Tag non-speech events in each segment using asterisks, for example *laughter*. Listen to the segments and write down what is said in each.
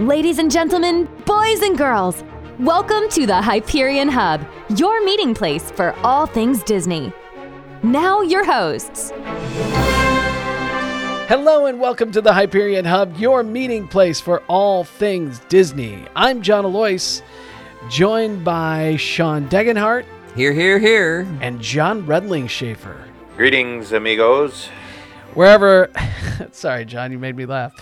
Ladies and gentlemen, boys and girls, welcome to the Hyperion Hub, your meeting place for all things Disney. Now, your hosts. Hello and welcome to the Hyperion Hub, your meeting place for all things Disney. I'm John Alois, joined by Shawn Degenhart Here, here, here. and John Redling Schaefer. Greetings, amigos. Wherever, *laughs* sorry, John, you made me laugh.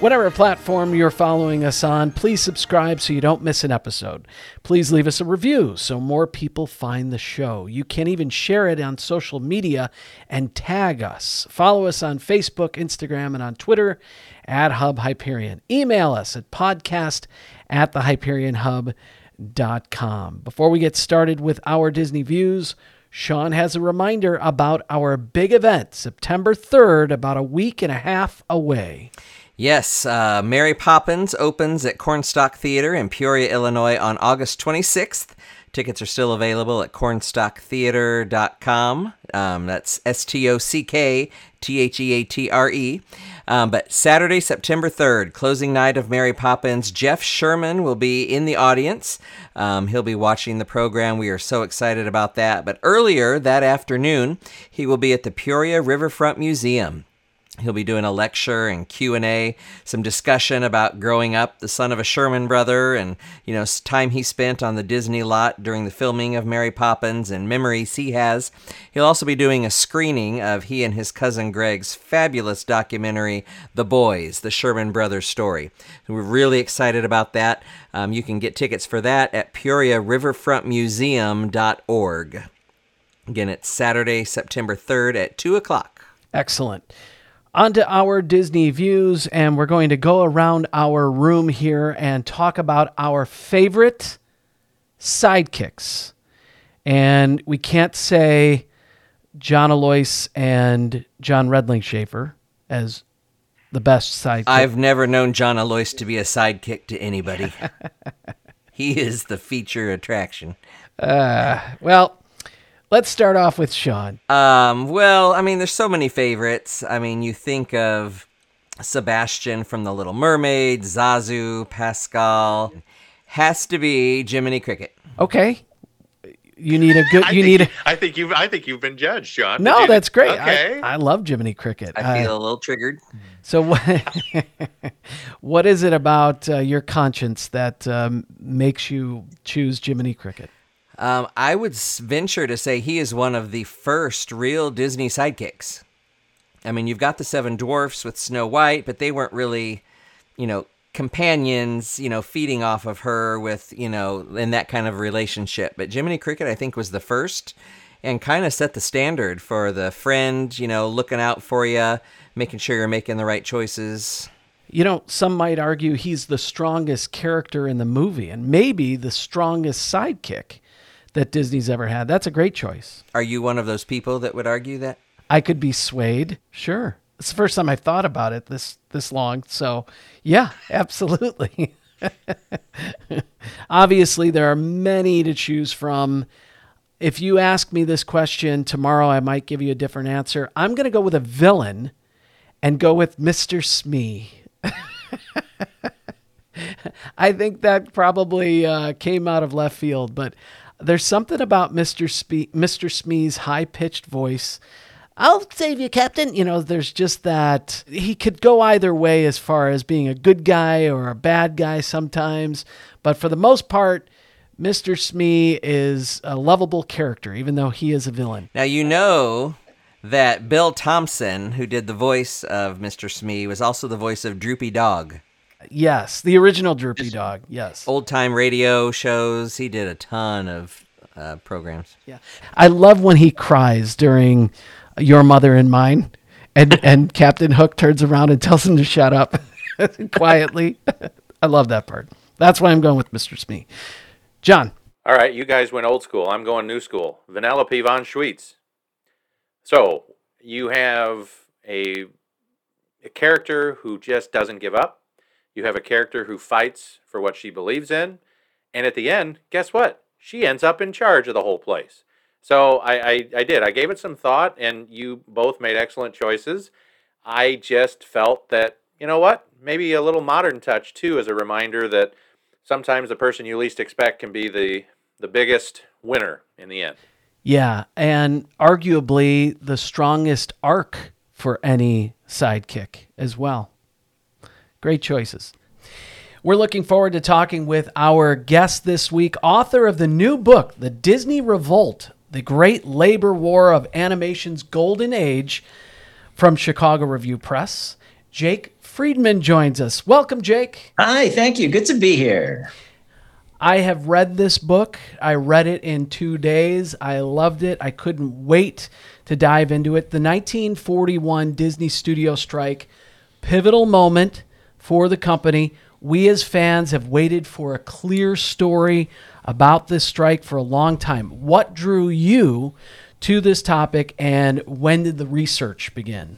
Whatever platform you're following us on, please subscribe so you don't miss an episode. Please leave us a review so more people find the show. You can even share it on social media and tag us. Follow us on Facebook, Instagram, and on Twitter at Hub Hyperion. Email us at podcast at the HyperionHub.com. Before we get started with our Disney views, Shawn has a reminder about our big event, September 3rd, about a week and a half away. Yes, uh, Mary Poppins opens at Corn Stock Theatre in Peoria, Illinois on August 26th. Tickets are still available at cornstocktheatre.com. Um, that's S T O C K T H E A T R E. Um, but Saturday, September 3rd, closing night of Mary Poppins, Jeff Sherman will be in the audience. Um, he'll be watching the program. We are so excited about that. But earlier that afternoon, he will be at the Peoria Riverfront Museum. He'll be doing a lecture and Q&A, some discussion about growing up the son of a Sherman brother and, you know, time he spent on the Disney lot during the filming of Mary Poppins and memories he has. He'll also be doing a screening of he and his cousin Greg's fabulous documentary, The Boys, the Sherman Brothers story. We're really excited about that. Um, you can get tickets for that at PeoriaRiverfrontMuseum.org. Again, it's Saturday, September 3rd at 2 o'clock. Excellent. On to our Disney views, and we're going to go around our room here and talk about our favorite sidekicks. And we can't say John Alois and John Redling Schaefer as the best sidekick. I've never known John Alois to be a sidekick to anybody. *laughs* he is the feature attraction. Uh, well, let's start off with Shawn. Um, well, I mean, there's so many favorites. I mean, you think of Sebastian from The Little Mermaid, Zazu, Pascal. Has to be Jiminy Cricket. Okay. You need a *laughs* good. I You think, need a. I think you've. I think you've been judged, John. Did No, you- that's great. Okay. I, I love Jiminy Cricket. I I- feel a little triggered. So what? *laughs* what is it about uh, your conscience that um, makes you choose Jiminy Cricket? Um, I would venture to say he is one of the first real Disney sidekicks. I mean, you've got the Seven Dwarfs with Snow White, but they weren't really, you know, companions, you know, feeding off of her with, you know, in that kind of relationship. But Jiminy Cricket, I think, was the first and kind of set the standard for the friend, you know, looking out for you, making sure you're making the right choices. You know, some might argue he's the strongest character in the movie and maybe the strongest sidekick that Disney's ever had. That's a great choice. Are you one of those people that would argue that? I could be swayed. Sure. It's the first time I've thought about it this this long. So, yeah, *laughs* absolutely. *laughs* Obviously, there are many to choose from. If you ask me this question tomorrow, I might give you a different answer. I'm going to go with a villain and go with Mr. Smee. *laughs* I think that probably uh, came out of left field, but there's something about Mr. Mr. Smee's high pitched voice. I'll save you, Captain. You know, there's just that he could go either way as far as being a good guy or a bad guy sometimes, but for the most part, Mr. Smee is a lovable character, even though he is a villain. Now you know that Bill Thompson, who did the voice of Mr. Smee, was also the voice of Droopy Dog. Yes, the original Droopy Dog. Yes. Old time radio shows. He did a ton of uh, programs. Yeah. I love when he cries during Your Mother and Mine and *laughs* and Captain Hook turns around and tells him to shut up *laughs* quietly. *laughs* I love that part. That's why I'm going with Mr. Smee. John, All right, you guys went old school. I'm going new school. Vanellope von Schweetz. So you have a a character who just doesn't give up. You have a character who fights for what she believes in, and at the end, guess what? She ends up in charge of the whole place. So I, I, I did. I gave it some thought, and you both made excellent choices. I just felt that you know what? Maybe a little modern touch too, as a reminder that sometimes the person you least expect can be the the biggest winner in the end. Yeah, and arguably the strongest arc for any sidekick as well. Great choices. We're looking forward to talking with our guest this week, author of the new book, The Disney Revolt The Great Labor War of Animation's Golden Age, from Chicago Review Press. Jake Friedman joins us. Welcome, Jake. Hi, thank you. Good to be here. I have read this book. I read it in two days. I loved it. I couldn't wait to dive into it. The 1941 Disney studio strike, pivotal moment for the company. We as fans have waited for a clear story about this strike for a long time. What drew you to this topic and when did the research begin?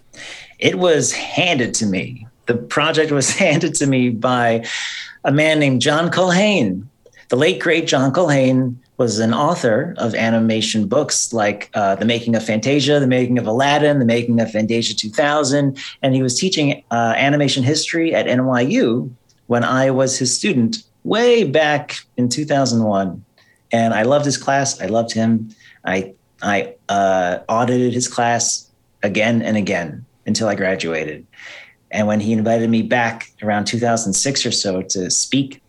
It was handed to me. The project was *laughs* handed to me by a man named John Culhane. The late, great John Culhane was an author of animation books like uh, The Making of Fantasia, The Making of Aladdin, The Making of Fantasia 2000. And he was teaching uh, animation history at NYU when I was his student way back in 2001. And I loved his class. I loved him. I I uh, audited his class again and again until I graduated. And when he invited me back around 2006 or so to speak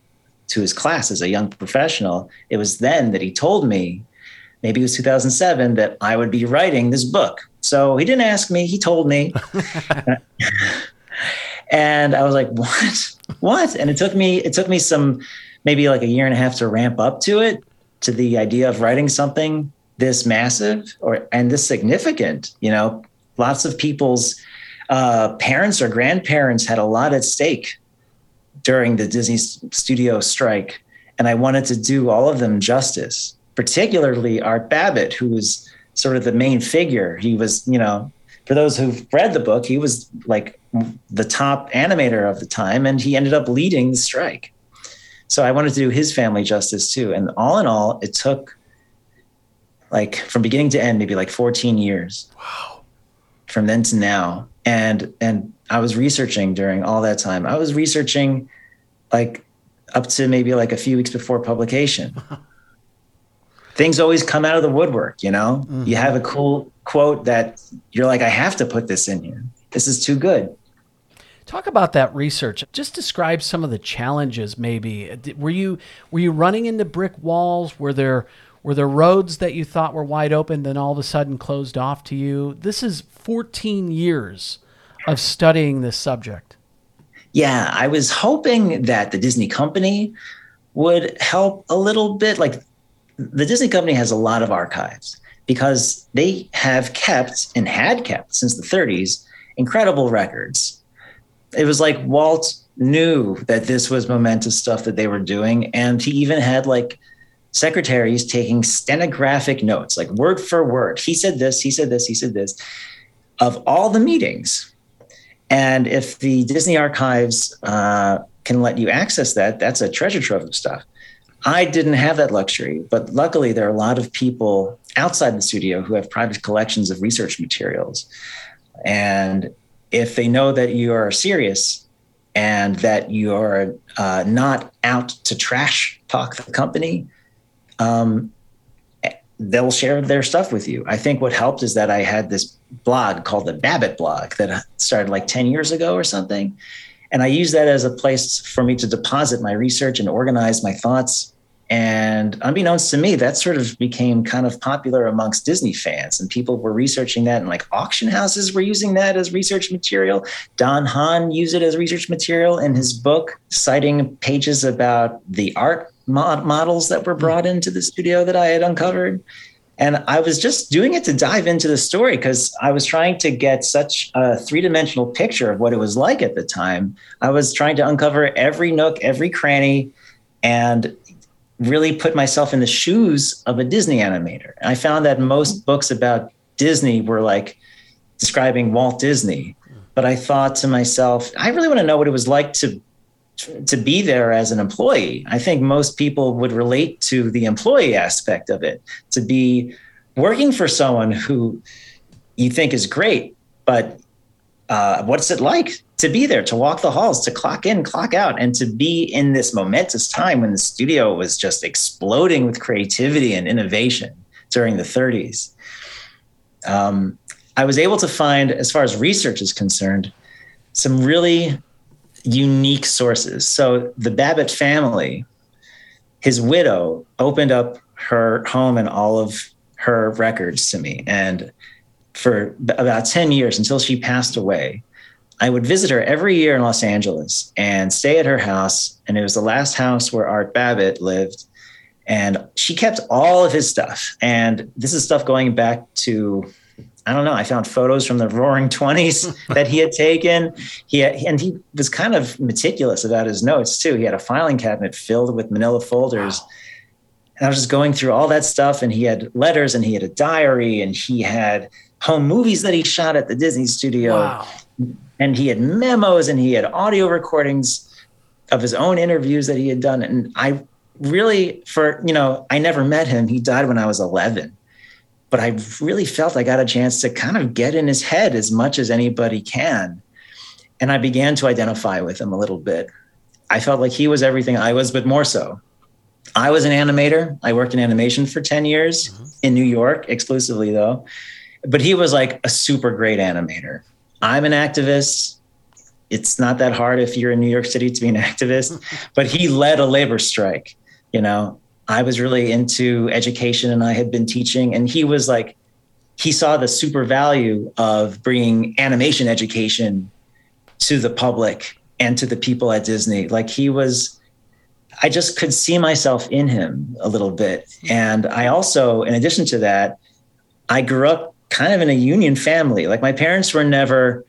to his class as a young professional, it was then that he told me, maybe it was 2007, that I would be writing this book. So he didn't ask me, he told me. *laughs* and I was like, what? What? And it took me, it took me some, maybe like a year and a half to ramp up to it, to the idea of writing something this massive or and this significant you know lots of people's uh, parents or grandparents had a lot at stake during the disney studio strike and i wanted to do all of them justice particularly art babbitt who was sort of the main figure he was you know for those who've read the book he was like the top animator of the time and he ended up leading the strike so i wanted to do his family justice too and all in all it took like from beginning to end, maybe like 14 years. Wow. From then to now. And and I was researching during all that time. I was researching like up to maybe like a few weeks before publication. Things always come out of the woodwork, you know? Mm-hmm. You have a cool quote that you're like, I have to put this in here. This is too good. Talk about that research. Just describe some of the challenges maybe. Were you were you running into brick walls? Were there were there roads that you thought were wide open, then all of a sudden closed off to you? This is 14 years of studying this subject. Yeah, I was hoping that the Disney company would help a little bit. Like the Disney company has a lot of archives because they have kept and had kept since the 30s incredible records. It was like Walt knew that this was momentous stuff that they were doing. And he even had like secretaries taking stenographic notes, like word for word. He said this, he said this, he said this, of all the meetings. And if the Disney archives uh, can let you access that, that's a treasure trove of stuff. I didn't have that luxury, but luckily there are a lot of people outside the studio who have private collections of research materials. And if they know that you are serious and that you are uh, not out to trash talk the company, um, they'll share their stuff with you. I think what helped is that I had this blog called the Babbitt blog that started like 10 years ago or something. And I use that as a place for me to deposit my research and organize my thoughts. And unbeknownst to me, that sort of became kind of popular amongst Disney fans. And people were researching that, and like auction houses were using that as research material. Don Hahn used it as research material in his book, citing pages about the art mod- models that were brought into the studio that I had uncovered. And I was just doing it to dive into the story because I was trying to get such a three dimensional picture of what it was like at the time. I was trying to uncover every nook, every cranny, and really put myself in the shoes of a Disney animator. And I found that most books about Disney were like describing Walt Disney. But I thought to myself, I really want to know what it was like to to be there as an employee. I think most people would relate to the employee aspect of it, to be working for someone who you think is great, but uh, what's it like to be there, to walk the halls, to clock in, clock out, and to be in this momentous time when the studio was just exploding with creativity and innovation during the 30s. Um, I was able to find, as far as research is concerned, some really unique sources. So the Babbitt family, his widow, opened up her home and all of her records to me. And for about 10 years until she passed away, I would visit her every year in Los Angeles and stay at her house. And it was the last house where Art Babbitt lived. And she kept all of his stuff. And this is stuff going back to, I don't know, I found photos from the roaring 20s *laughs* that he had taken. He had, and he was kind of meticulous about his notes too. He had a filing cabinet filled with manila folders. Wow. And I was just going through all that stuff. And he had letters and he had a diary and he had home movies that he shot at the Disney studio. Wow and he had memos and he had audio recordings of his own interviews that he had done and i really for you know i never met him he died when i was 11 but i really felt i got a chance to kind of get in his head as much as anybody can and i began to identify with him a little bit i felt like he was everything i was but more so i was an animator i worked in animation for 10 years mm-hmm. in new york exclusively though but he was like a super great animator I'm an activist. It's not that hard if you're in New York City to be an activist, *laughs* but he led a labor strike. You know, I was really into education and I had been teaching, and he was like, he saw the super value of bringing animation education to the public and to the people at Disney. Like he was, I just could see myself in him a little bit. And I also, in addition to that, I grew up kind of in a union family. Like my parents were never,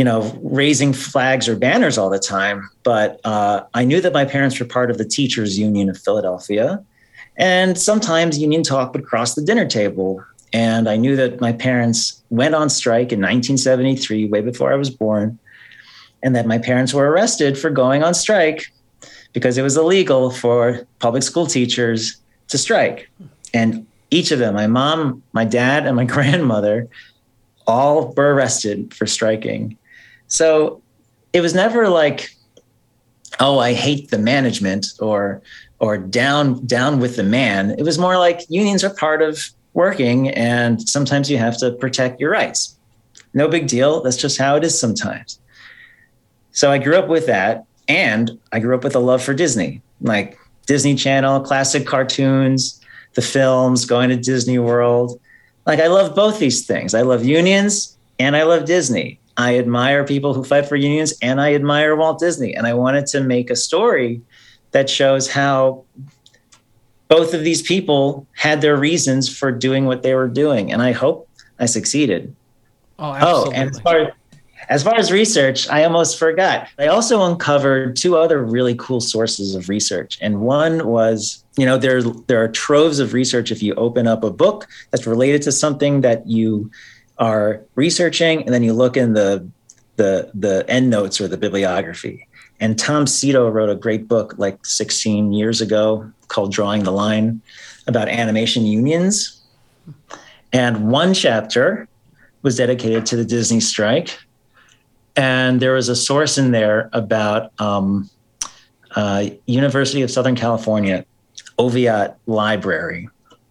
you know, raising flags or banners all the time, but uh, I knew that my parents were part of the Teachers Union of Philadelphia. And sometimes union talk would cross the dinner table. And I knew that my parents went on strike in 1973, way before I was born, and that my parents were arrested for going on strike because it was illegal for public school teachers to strike. And each of them, my mom, my dad, and my *laughs* grandmother, all were arrested for striking. So it was never like, oh, I hate the management or or down down with the man. It was more like unions are part of working and sometimes you have to protect your rights. No big deal. That's just how it is sometimes. So I grew up with that and I grew up with a love for Disney, like Disney Channel, classic cartoons, the films, going to Disney World. Like I love both these things. I love unions and I love Disney. I admire people who fight for unions and I admire Walt Disney. And I wanted to make a story that shows how both of these people had their reasons for doing what they were doing. And I hope I succeeded. Oh, absolutely. Oh, and as far, as far as research, I almost forgot. I also uncovered two other really cool sources of research. And one was, you know, there, there are troves of research if you open up a book that's related to something that you are researching, and then you look in the the the end notes or the bibliography. And Tom Sito wrote a great book like 16 years ago called Drawing the Line about animation unions. And one chapter was dedicated to the Disney strike and there was a source in there about um, uh, University of Southern California Oviatt Library.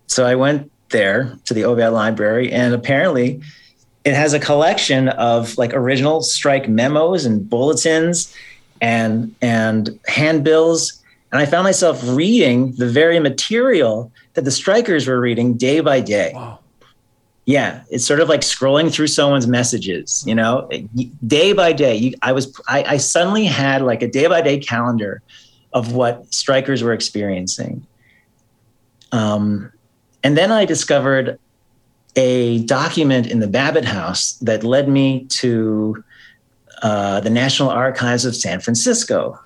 So I went there to the Oviatt Library, and apparently it has a collection of like original strike memos and bulletins and and handbills. And I found myself reading the very material that the strikers were reading day by day. Wow yeah it's sort of like scrolling through someone's messages you know day by day you, i was I, I suddenly had like a day by day calendar of what strikers were experiencing um, and then i discovered a document in the babbitt house that led me to uh, the national archives of san francisco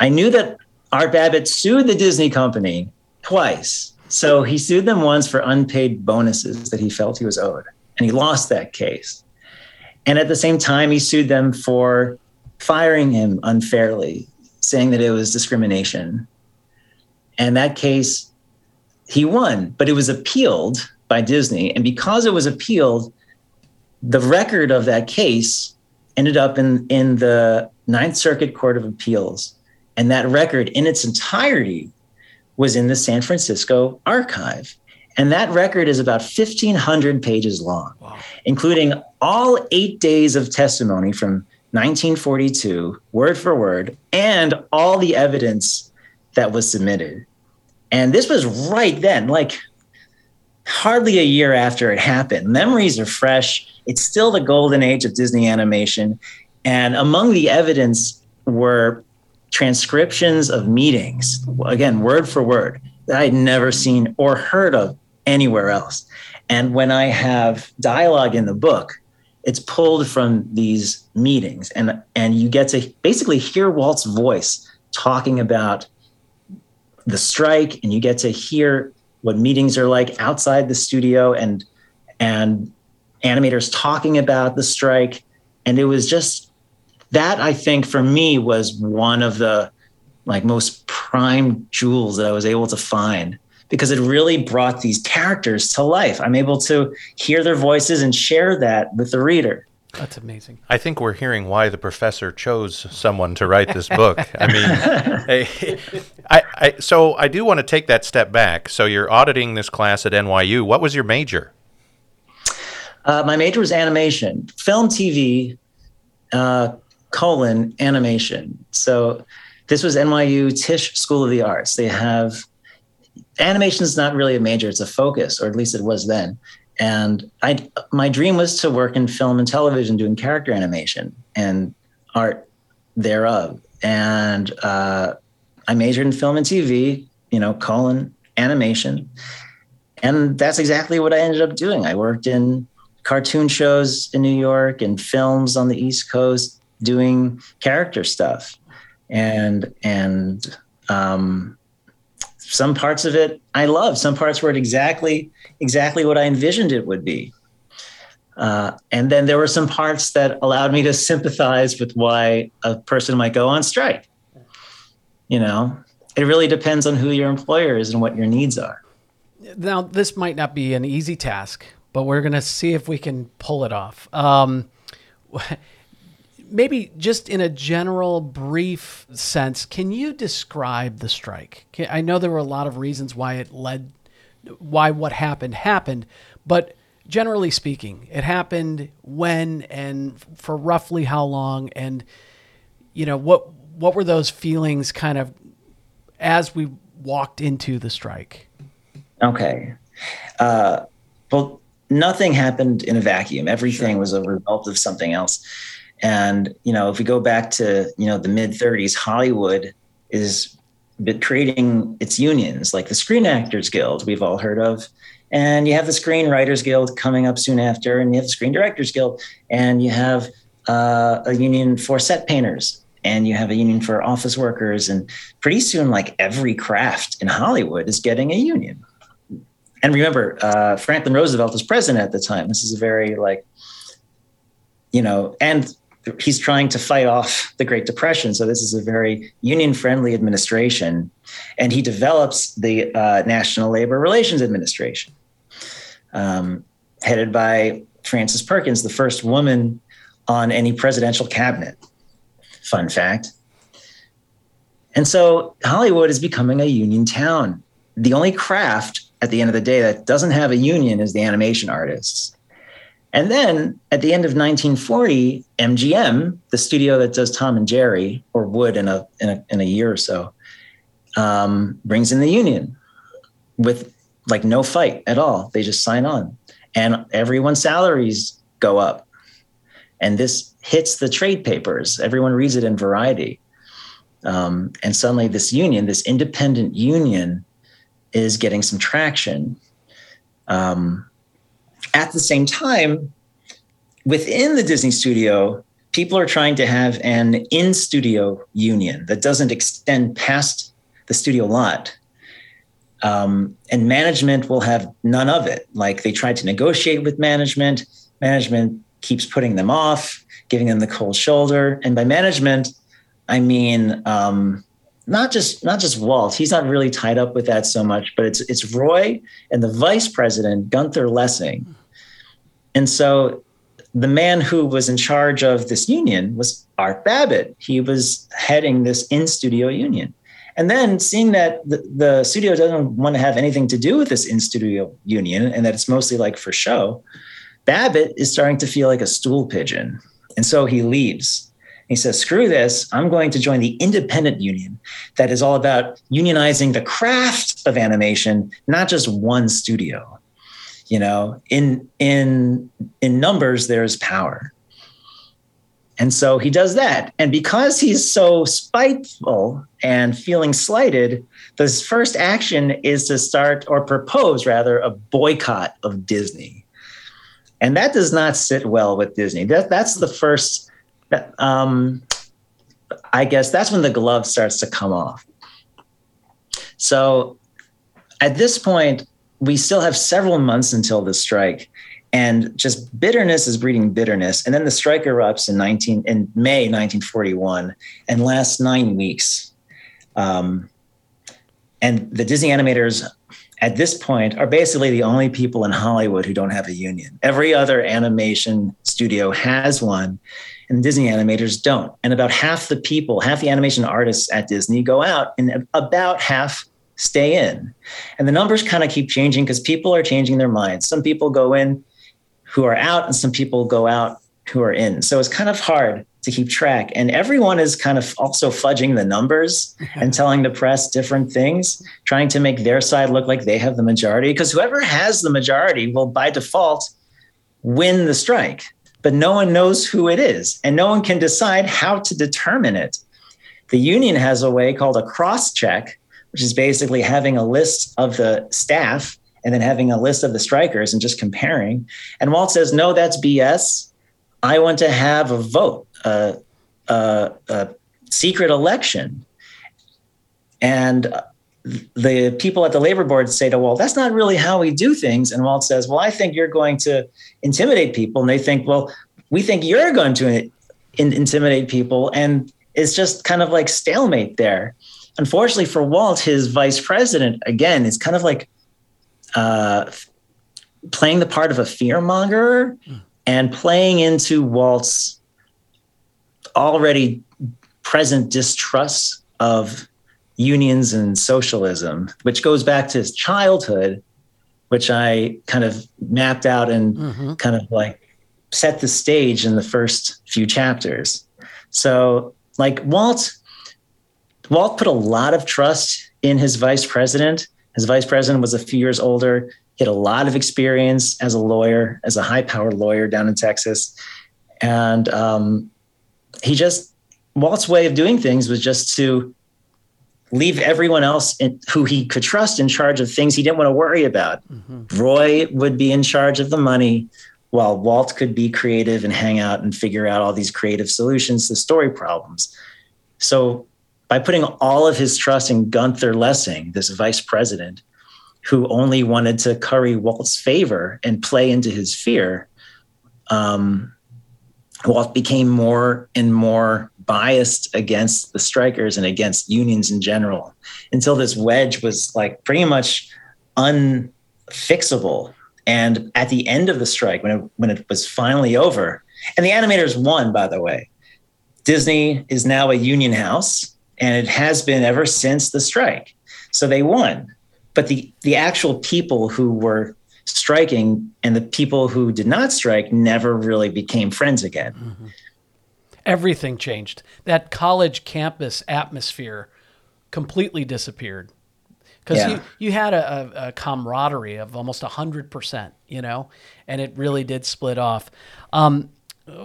i knew that art babbitt sued the disney company twice so he sued them once for unpaid bonuses that he felt he was owed, and he lost that case. And at the same time, he sued them for firing him unfairly, saying that it was discrimination. And that case, he won, but it was appealed by Disney. And because it was appealed, the record of that case ended up in in the Ninth Circuit Court of Appeals, and that record in its entirety was in the San Francisco archive. And that record is about 1,500 pages long, wow. including all eight days of testimony from 1942, word for word, and all the evidence that was submitted. And this was right then, like hardly a year after it happened. Memories are fresh. It's still the golden age of Disney animation. And among the evidence were transcriptions of meetings, again, word for word, that I'd never seen or heard of anywhere else. And when I have dialogue in the book, it's pulled from these meetings and and you get to basically hear Walt's voice talking about the strike and you get to hear what meetings are like outside the studio and and animators talking about the strike and it was just that I think for me was one of the like most prime jewels that I was able to find because it really brought these characters to life. I'm able to hear their voices and share that with the reader. That's amazing. I think we're hearing why the professor chose someone to write this book. I mean, *laughs* I, I, so I do want to take that step back. So you're auditing this class at NYU. What was your major? Uh, my major was animation, film, TV, uh, colon animation. So this was NYU Tisch School of the Arts. They have animation is not really a major; it's a focus, or at least it was then. And I, my dream was to work in film and television, doing character animation and art thereof. And uh, I majored in film and TV, you know, colon animation, and that's exactly what I ended up doing. I worked in cartoon shows in New York and films on the East Coast, doing character stuff, and and um, some parts of it I love. Some parts were exactly exactly what I envisioned it would be. Uh, and then there were some parts that allowed me to sympathize with why a person might go on strike. You know, it really depends on who your employer is and what your needs are. Now, this might not be an easy task, but we're going to see if we can pull it off. Um, *laughs* maybe just in a general, brief sense, can you describe the strike? I know there were a lot of reasons why it led, why what happened happened, but generally speaking, it happened when and for roughly how long, and you know what what were those feelings kind of as we walked into the strike? Okay, uh, well, nothing happened in a vacuum. Everything sure. was a result of something else. And you know, if we go back to you know the mid 30s, Hollywood is creating its unions, like the Screen Actors Guild we've all heard of, and you have the Screenwriters Guild coming up soon after, and you have the Screen Directors Guild, and you have uh, a union for set painters, and you have a union for office workers, and pretty soon, like every craft in Hollywood is getting a union. And remember, uh, Franklin Roosevelt was president at the time. This is a very like, you know, and he's trying to fight off the Great Depression. So this is a very union-friendly administration, and he develops the uh, National Labor Relations Administration, um, headed by Frances Perkins, the first woman on any presidential cabinet. Fun fact. And so Hollywood is becoming a union town. The only craft at the end of the day that doesn't have a union is the animation artists. And then at the end of 1940, MGM, the studio that does Tom and Jerry, or would in a in a, in a year or so, um, brings in the union with like no fight at all. They just sign on, and everyone's salaries go up. And this hits the trade papers. Everyone reads it in Variety. Um, and suddenly, this union, this independent union, is getting some traction. Um, at the same time, within the Disney studio, people are trying to have an in studio union that doesn't extend past the studio lot. Um, and management will have none of it. Like they tried to negotiate with management, management keeps putting them off, giving them the cold shoulder. And by management, I mean um, not just not just Walt. He's not really tied up with that so much, but it's it's Roy and the vice president Gunther Lessing, and so the man who was in charge of this union was Art Babbitt. He was heading this in studio union. And then seeing that the, the, studio doesn't want to have anything to do with this in studio union and that it's mostly like for show, Babbitt is starting to feel like a stool pigeon. And so he leaves. He says, screw this. I'm going to join the independent union that is all about unionizing the craft of animation, not just one studio. You know in in in numbers there's power. And so he does that. And because he's so spiteful and feeling slighted his first action is to start or propose rather a boycott of disney. And that does not sit well with disney. That, that's the first um, i guess that's when the glove starts to come off. So at this point we still have several months until the strike and just bitterness is breeding bitterness. And then the strike erupts in 19 in may 1941 and lasts nine weeks. Um, and the disney animators at this point are basically the only people in hollywood who don't have a union. Every other animation studio has one and disney animators don't and about half the people half the animation artists at disney go out and about half stay in. And the numbers kind of keep changing because people are changing their minds. Some people go in who are out, and some people go out who are in. So it's kind of hard to keep track. And everyone is kind of also fudging the numbers *laughs* and telling the press different things, trying to make their side look like they have the majority. Because whoever has the majority will, by default, win the strike. But no one knows who it is, and no one can decide how to determine it. The union has a way called a cross check which is basically having a list of the staff and then having a list of the strikers and just comparing. And Walt says, no, that's BS. I want to have a vote, a, a, a secret election. And the people at the labor board say to Walt, that's not really how we do things. And Walt says, well, I think you're going to intimidate people. And they think, well, we think you're going to in- intimidate people. And it's just kind of like stalemate there unfortunately for Walt, his vice president, again, is kind of like uh, playing the part of a fearmonger mm. and playing into Walt's already present distrust of unions and socialism, which goes back to his childhood, which I kind of mapped out and mm-hmm. kind of like set the stage in the first few chapters. So, like Walt Walt put a lot of trust in his vice president. His vice president was a few years older. He had a lot of experience as a lawyer, as a high powered lawyer down in Texas. And um, he just, Walt's way of doing things was just to leave everyone else in, who he could trust in charge of things he didn't want to worry about. Mm-hmm. Roy would be in charge of the money, while Walt could be creative and hang out and figure out all these creative solutions to story problems. So by putting all of his trust in Gunther Lessing, this vice president, who only wanted to curry Walt's favor and play into his fear, um, Walt became more and more biased against the strikers and against unions in general until this wedge was like pretty much unfixable. And at the end of the strike, when it, when it was finally over, and the animators won, by the way, Disney is now a union house and it has been ever since the strike. So they won. But the, the actual people who were striking and the people who did not strike never really became friends again. Mm-hmm. Everything changed. That college campus atmosphere completely disappeared because yeah. you, you had a, a, camaraderie of almost 100%, you know, and it really did split off. Um,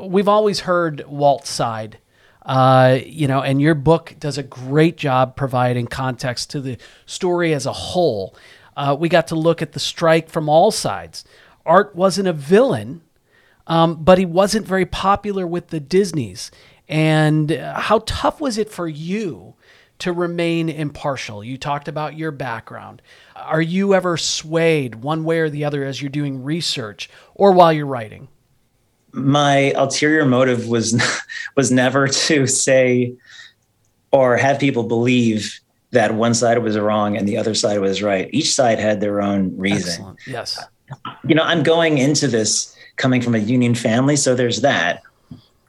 we've always heard Walt's side uh, you know, and your book does a great job providing context to the story as a whole. Uh, we got to look at the strike from all sides. Art wasn't a villain, um, but he wasn't very popular with the Disneys. And uh, how tough was it for you to remain impartial? You talked about your background. Are you ever swayed one way or the other as you're doing research or while you're writing? my ulterior motive was *laughs* was never to say or have people believe that one side was wrong and the other side was right. Each side had their own reason. Excellent. Yes. You know, I'm going into this coming from a union family. So there's that.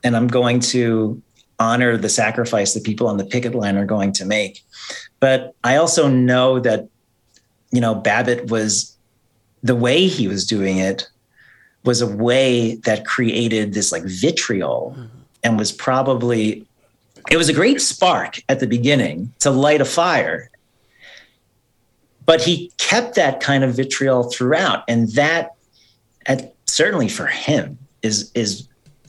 And I'm going to honor the sacrifice that people on the picket line are going to make. But I also know that, you know, Babbitt was the way he was doing it was a way that created this like vitriol mm-hmm. and was probably it was a great spark at the beginning to light a fire but he kept that kind of vitriol throughout and that at, certainly for him is is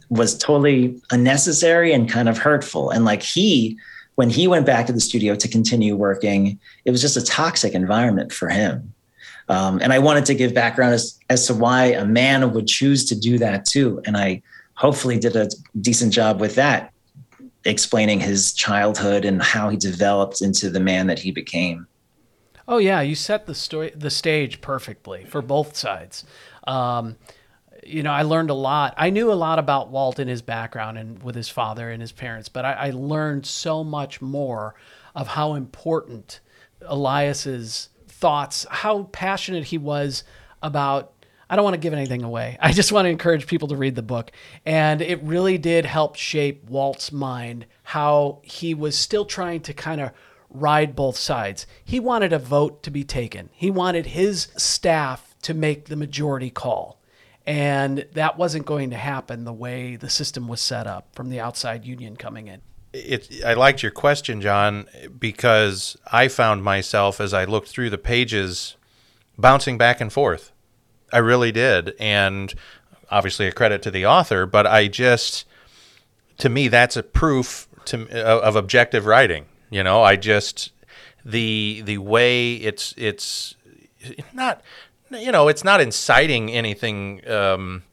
was totally unnecessary and kind of hurtful. And like he when he went back to the studio to continue working it was just a toxic environment for him. Um, and i wanted to give background as, as to why a man would choose to do that too. And i hopefully did a decent job with that explaining his childhood and how he developed into the man that he became. Oh yeah, you set the story, the stage perfectly for both sides. Um, you know, I learned a lot. I knew a lot about Walt and his background and with his father and his parents, but I, I learned so much more of how important Elias's thoughts, how passionate he was about. I don't want to give anything away. *laughs* I just want to encourage people to read the book. And it really did help shape Walt's mind, how he was still trying to kind of ride both sides. He wanted a vote to be taken. He wanted his staff to make the majority call. And that wasn't going to happen the way the system was set up from the outside union coming in. It, I liked your question, John, because I found myself as I looked through the pages bouncing back and forth. I really did. And obviously, a credit to the author, but I just, to me, that's a proof to, of objective writing you know, I just the the way it's it's not you know it's not inciting anything um,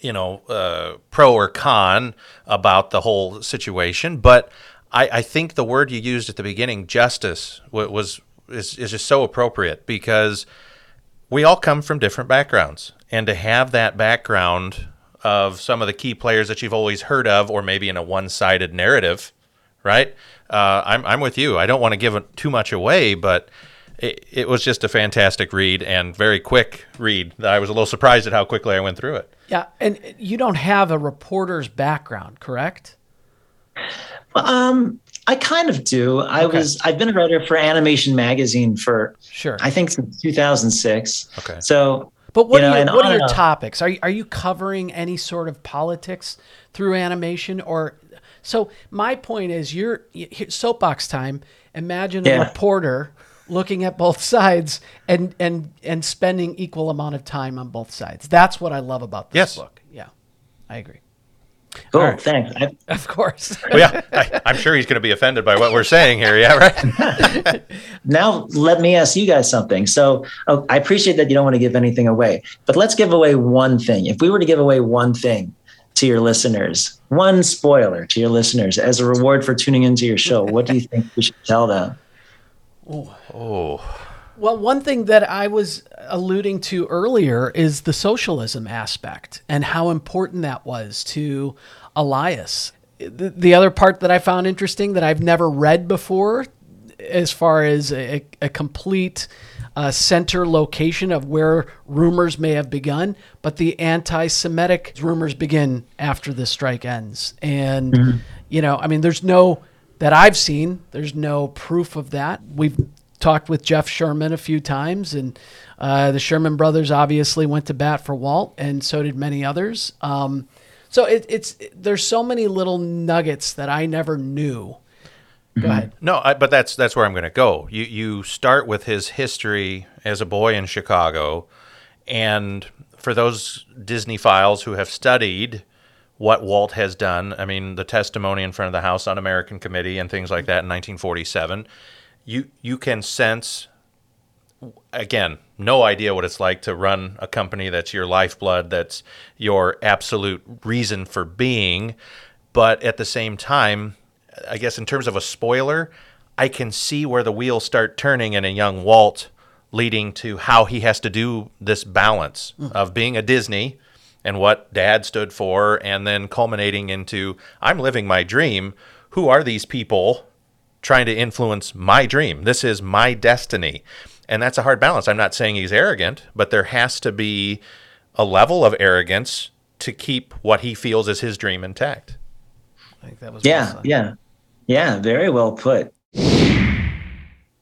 you know uh, pro or con about the whole situation, but I, I think the word you used at the beginning, justice, was is, is just so appropriate because we all come from different backgrounds, and to have that background of some of the key players that you've always heard of, or maybe in a one-sided narrative, right? uh, I'm I'm with you. I don't want to give too much away, but it, it was just a fantastic read and very quick read. I was a little surprised at how quickly I went through it. Yeah, and you don't have a reporter's background, correct? Um, I kind of do. I okay. was I've been a writer for Animation Magazine for sure. I think since 2006. Okay. So, but what, you know, are, your, what are your topics? Are you, are you covering any sort of politics through animation, or so my point is, you're soapbox time. Imagine yeah. a reporter looking at both *laughs* sides and and and spending equal amount of time on both sides. That's what I love about this yes. book. Yeah, I agree. Cool, right. thanks. I, *laughs* of course. well, yeah, I, am sure he's going to be offended by what we're saying here. Yeah, right. *laughs* now, let me ask you guys something. So, oh, I appreciate that you don't want to give anything away, but let's give away one thing. If we were to give away one thing, to your listeners? One spoiler to your listeners as a reward for tuning into your show. What do you think we should tell them? Oh. Oh. Well, one thing that I was alluding to earlier is the socialism aspect and how important that was to Elias. The, the other part that I found interesting that I've never read before, as far as a, a complete uh, center location of where rumors may have begun, but the anti Semitic rumors begin after the strike ends. And, mm-hmm. you know, I mean, there's no, that I've seen, there's no proof of that. We've talked with Jeff Sherman a few times, and uh, the Sherman brothers obviously went to bat for Walt, and so did many others. Um, so it, it's there's so many little nuggets that I never knew Go mm-hmm. ahead. No, I, but that's that's where I'm going to go. You you start with his history as a boy in Chicago, and for those Disney files who have studied what Walt has done, I mean the testimony in front of the House Un-American Committee and things like that in 1947, you you can sense again, no idea what it's like to run a company that's your lifeblood, that's your absolute reason for being, but at the same time I guess in terms of a spoiler, I can see where the wheels start turning in a young Walt, leading to how he has to do this balance mm. of being a Disney and what dad stood for, and then culminating into I'm living my dream. Who are these people trying to influence my dream? This is my destiny. And that's a hard balance. I'm not saying he's arrogant, but there has to be a level of arrogance to keep what he feels is his dream intact. I think that was Yeah, said. yeah, yeah. Very well put.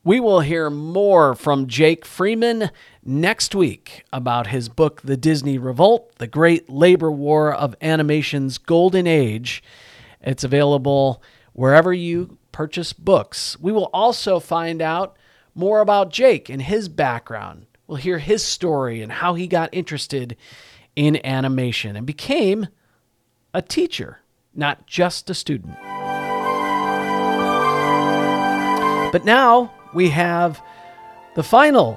We will hear more from Jake Friedman next week about his book, The Disney Revolt The Great Labor War of Animation's Golden Age. It's available wherever you purchase books. We will also find out more about Jake and his background. We'll hear his story and how he got interested in animation and became a teacher, not just a student. But now we have the final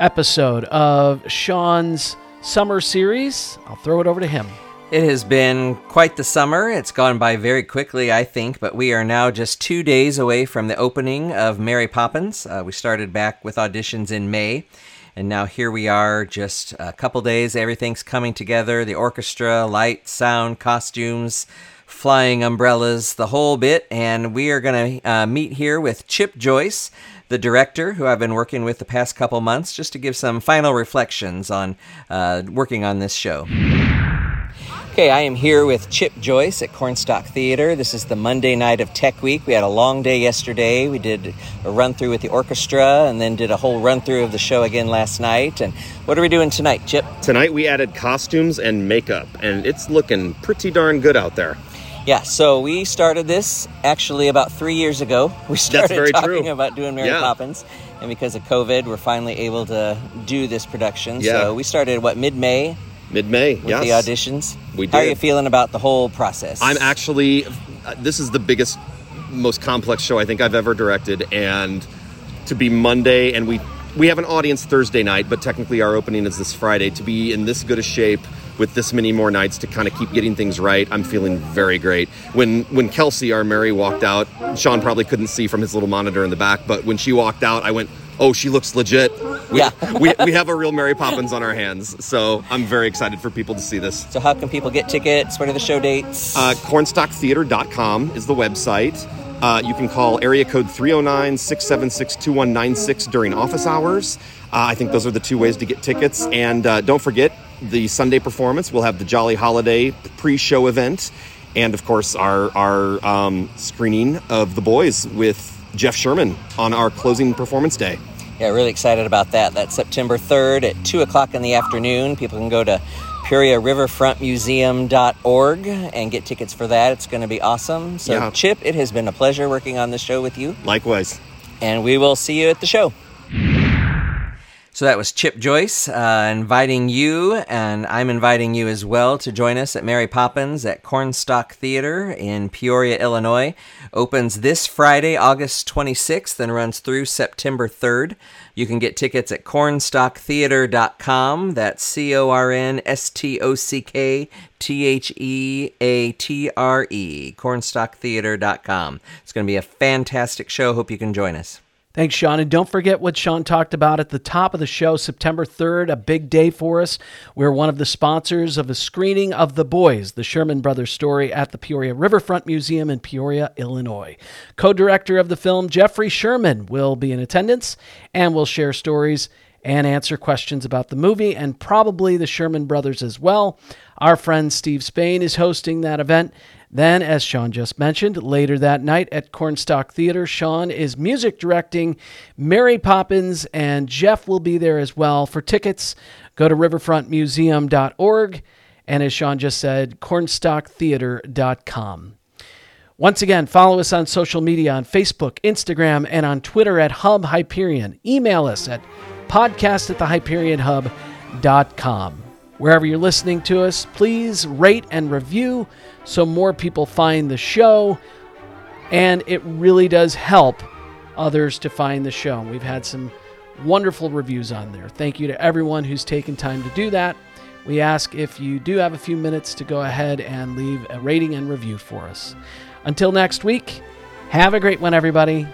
episode of Shawn's summer series. I'll throw it over to him. It has been quite the summer. It's gone by very quickly, I think, but we are now just two days away from the opening of Mary Poppins. Uh, we started back with auditions in May, and now here we are, just a couple days. Everything's coming together the orchestra, light, sound, costumes, flying umbrellas, the whole bit. And we are going to uh, meet here with Chip Joyce, the director, who I've been working with the past couple months, just to give some final reflections on uh, working on this show. Okay, I am here with Chip Joyce at Corn Stock Theatre. This is the Monday night of Tech Week. We had a long day yesterday. We did a run through with the orchestra and then did a whole run through of the show again last night. And what are we doing tonight, Chip? Tonight we added costumes and makeup, and it's looking pretty darn good out there. Yeah, so we started this actually about three years ago. *laughs* We started very talking true. about doing Mary Yeah. Poppins, and because of COVID, we're finally able to do this production. Yeah. So we started what mid May Mid May, with yes. the auditions. We did. How are you feeling about the whole process? I'm actually, uh, this is the biggest, most complex show I think I've ever directed, and to be Monday, and we we have an audience Thursday night, but technically our opening is this Friday. To be in this good a shape with this many more nights to kind of keep getting things right, I'm feeling very great. When when Kelsey, our Mary, walked out, Shawn probably couldn't see from his little monitor in the back, but when she walked out, I went. Oh, she looks legit. We, Yeah. we, we have a real Mary Poppins on our hands, so I'm very excited for people to see this. So how can people get tickets? What are the show dates? Uh, cornstocktheatre.com is the website. Uh, you can call area code 309 676 2196 during office hours. Uh, I think those are the two ways to get tickets. And uh, don't forget the Sunday performance. We'll have the Jolly Holiday pre show event. And of course, our, our um, screening of The Boys with Jeff Sherman on our closing performance day. Yeah, really excited about that. That's September 3rd at 2 o'clock in the afternoon. People can go to PeoriaRiverfrontMuseum.org and get tickets for that. It's going to be awesome. So, Yeah. Chip, it has been a pleasure working on this show with you, Likewise. and we will see you at the show. So that was Chip Joyce uh, inviting you, and I'm inviting you as well to join us at Mary Poppins at Corn Stock Theatre in Peoria, Illinois. Opens this Friday, August 26th, and runs through September 3rd. You can get tickets at cornstocktheatre.com. That's C O R N S T O C K T H E A T R E. Cornstocktheatre.com. It's going to be a fantastic show. Hope you can join us. Thanks, Shawn. And don't forget what Shawn talked about at the top of the show, September 3rd, a big day for us. We're one of the sponsors of a screening of The Boys, the Sherman Brothers story at the Peoria Riverfront Museum in Peoria, Illinois. Co director of the film, Jeffrey Sherman, will be in attendance and will share stories and answer questions about the movie and probably the Sherman Brothers as well. Our friend Steve Spain is hosting that event. Then, as Shawn just mentioned, later that night at Cornstalk Theater, Shawn is music directing Mary Poppins, and Jeff will be there as well. For tickets, go to riverfrontmuseum.org, and as Shawn just said, cornstocktheatre.com. Once again, follow us on social media on Facebook, Instagram, and on Twitter at Hub Hyperion. Email us at podcast at the HyperionHub.com. Wherever you're listening to us, please rate and review so more people find the show. And it really does help others to find the show. We've had some wonderful reviews on there. Thank you to everyone who's taken time to do that. We ask if you do have a few minutes to go ahead and leave a rating and review for us. Until next week, have a great one, everybody.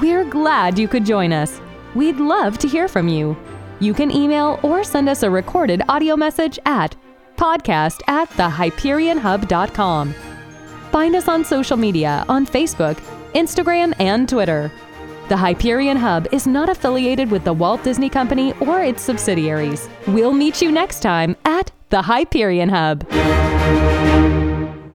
We're glad you could join us. We'd love to hear from you. You can email or send us a recorded audio message at podcast at thehyperionhub.com. Find us on social media on Facebook, Instagram, and Twitter. The Hyperion Hub is not affiliated with the Walt Disney Company or its subsidiaries. We'll meet you next time at the Hyperion Hub.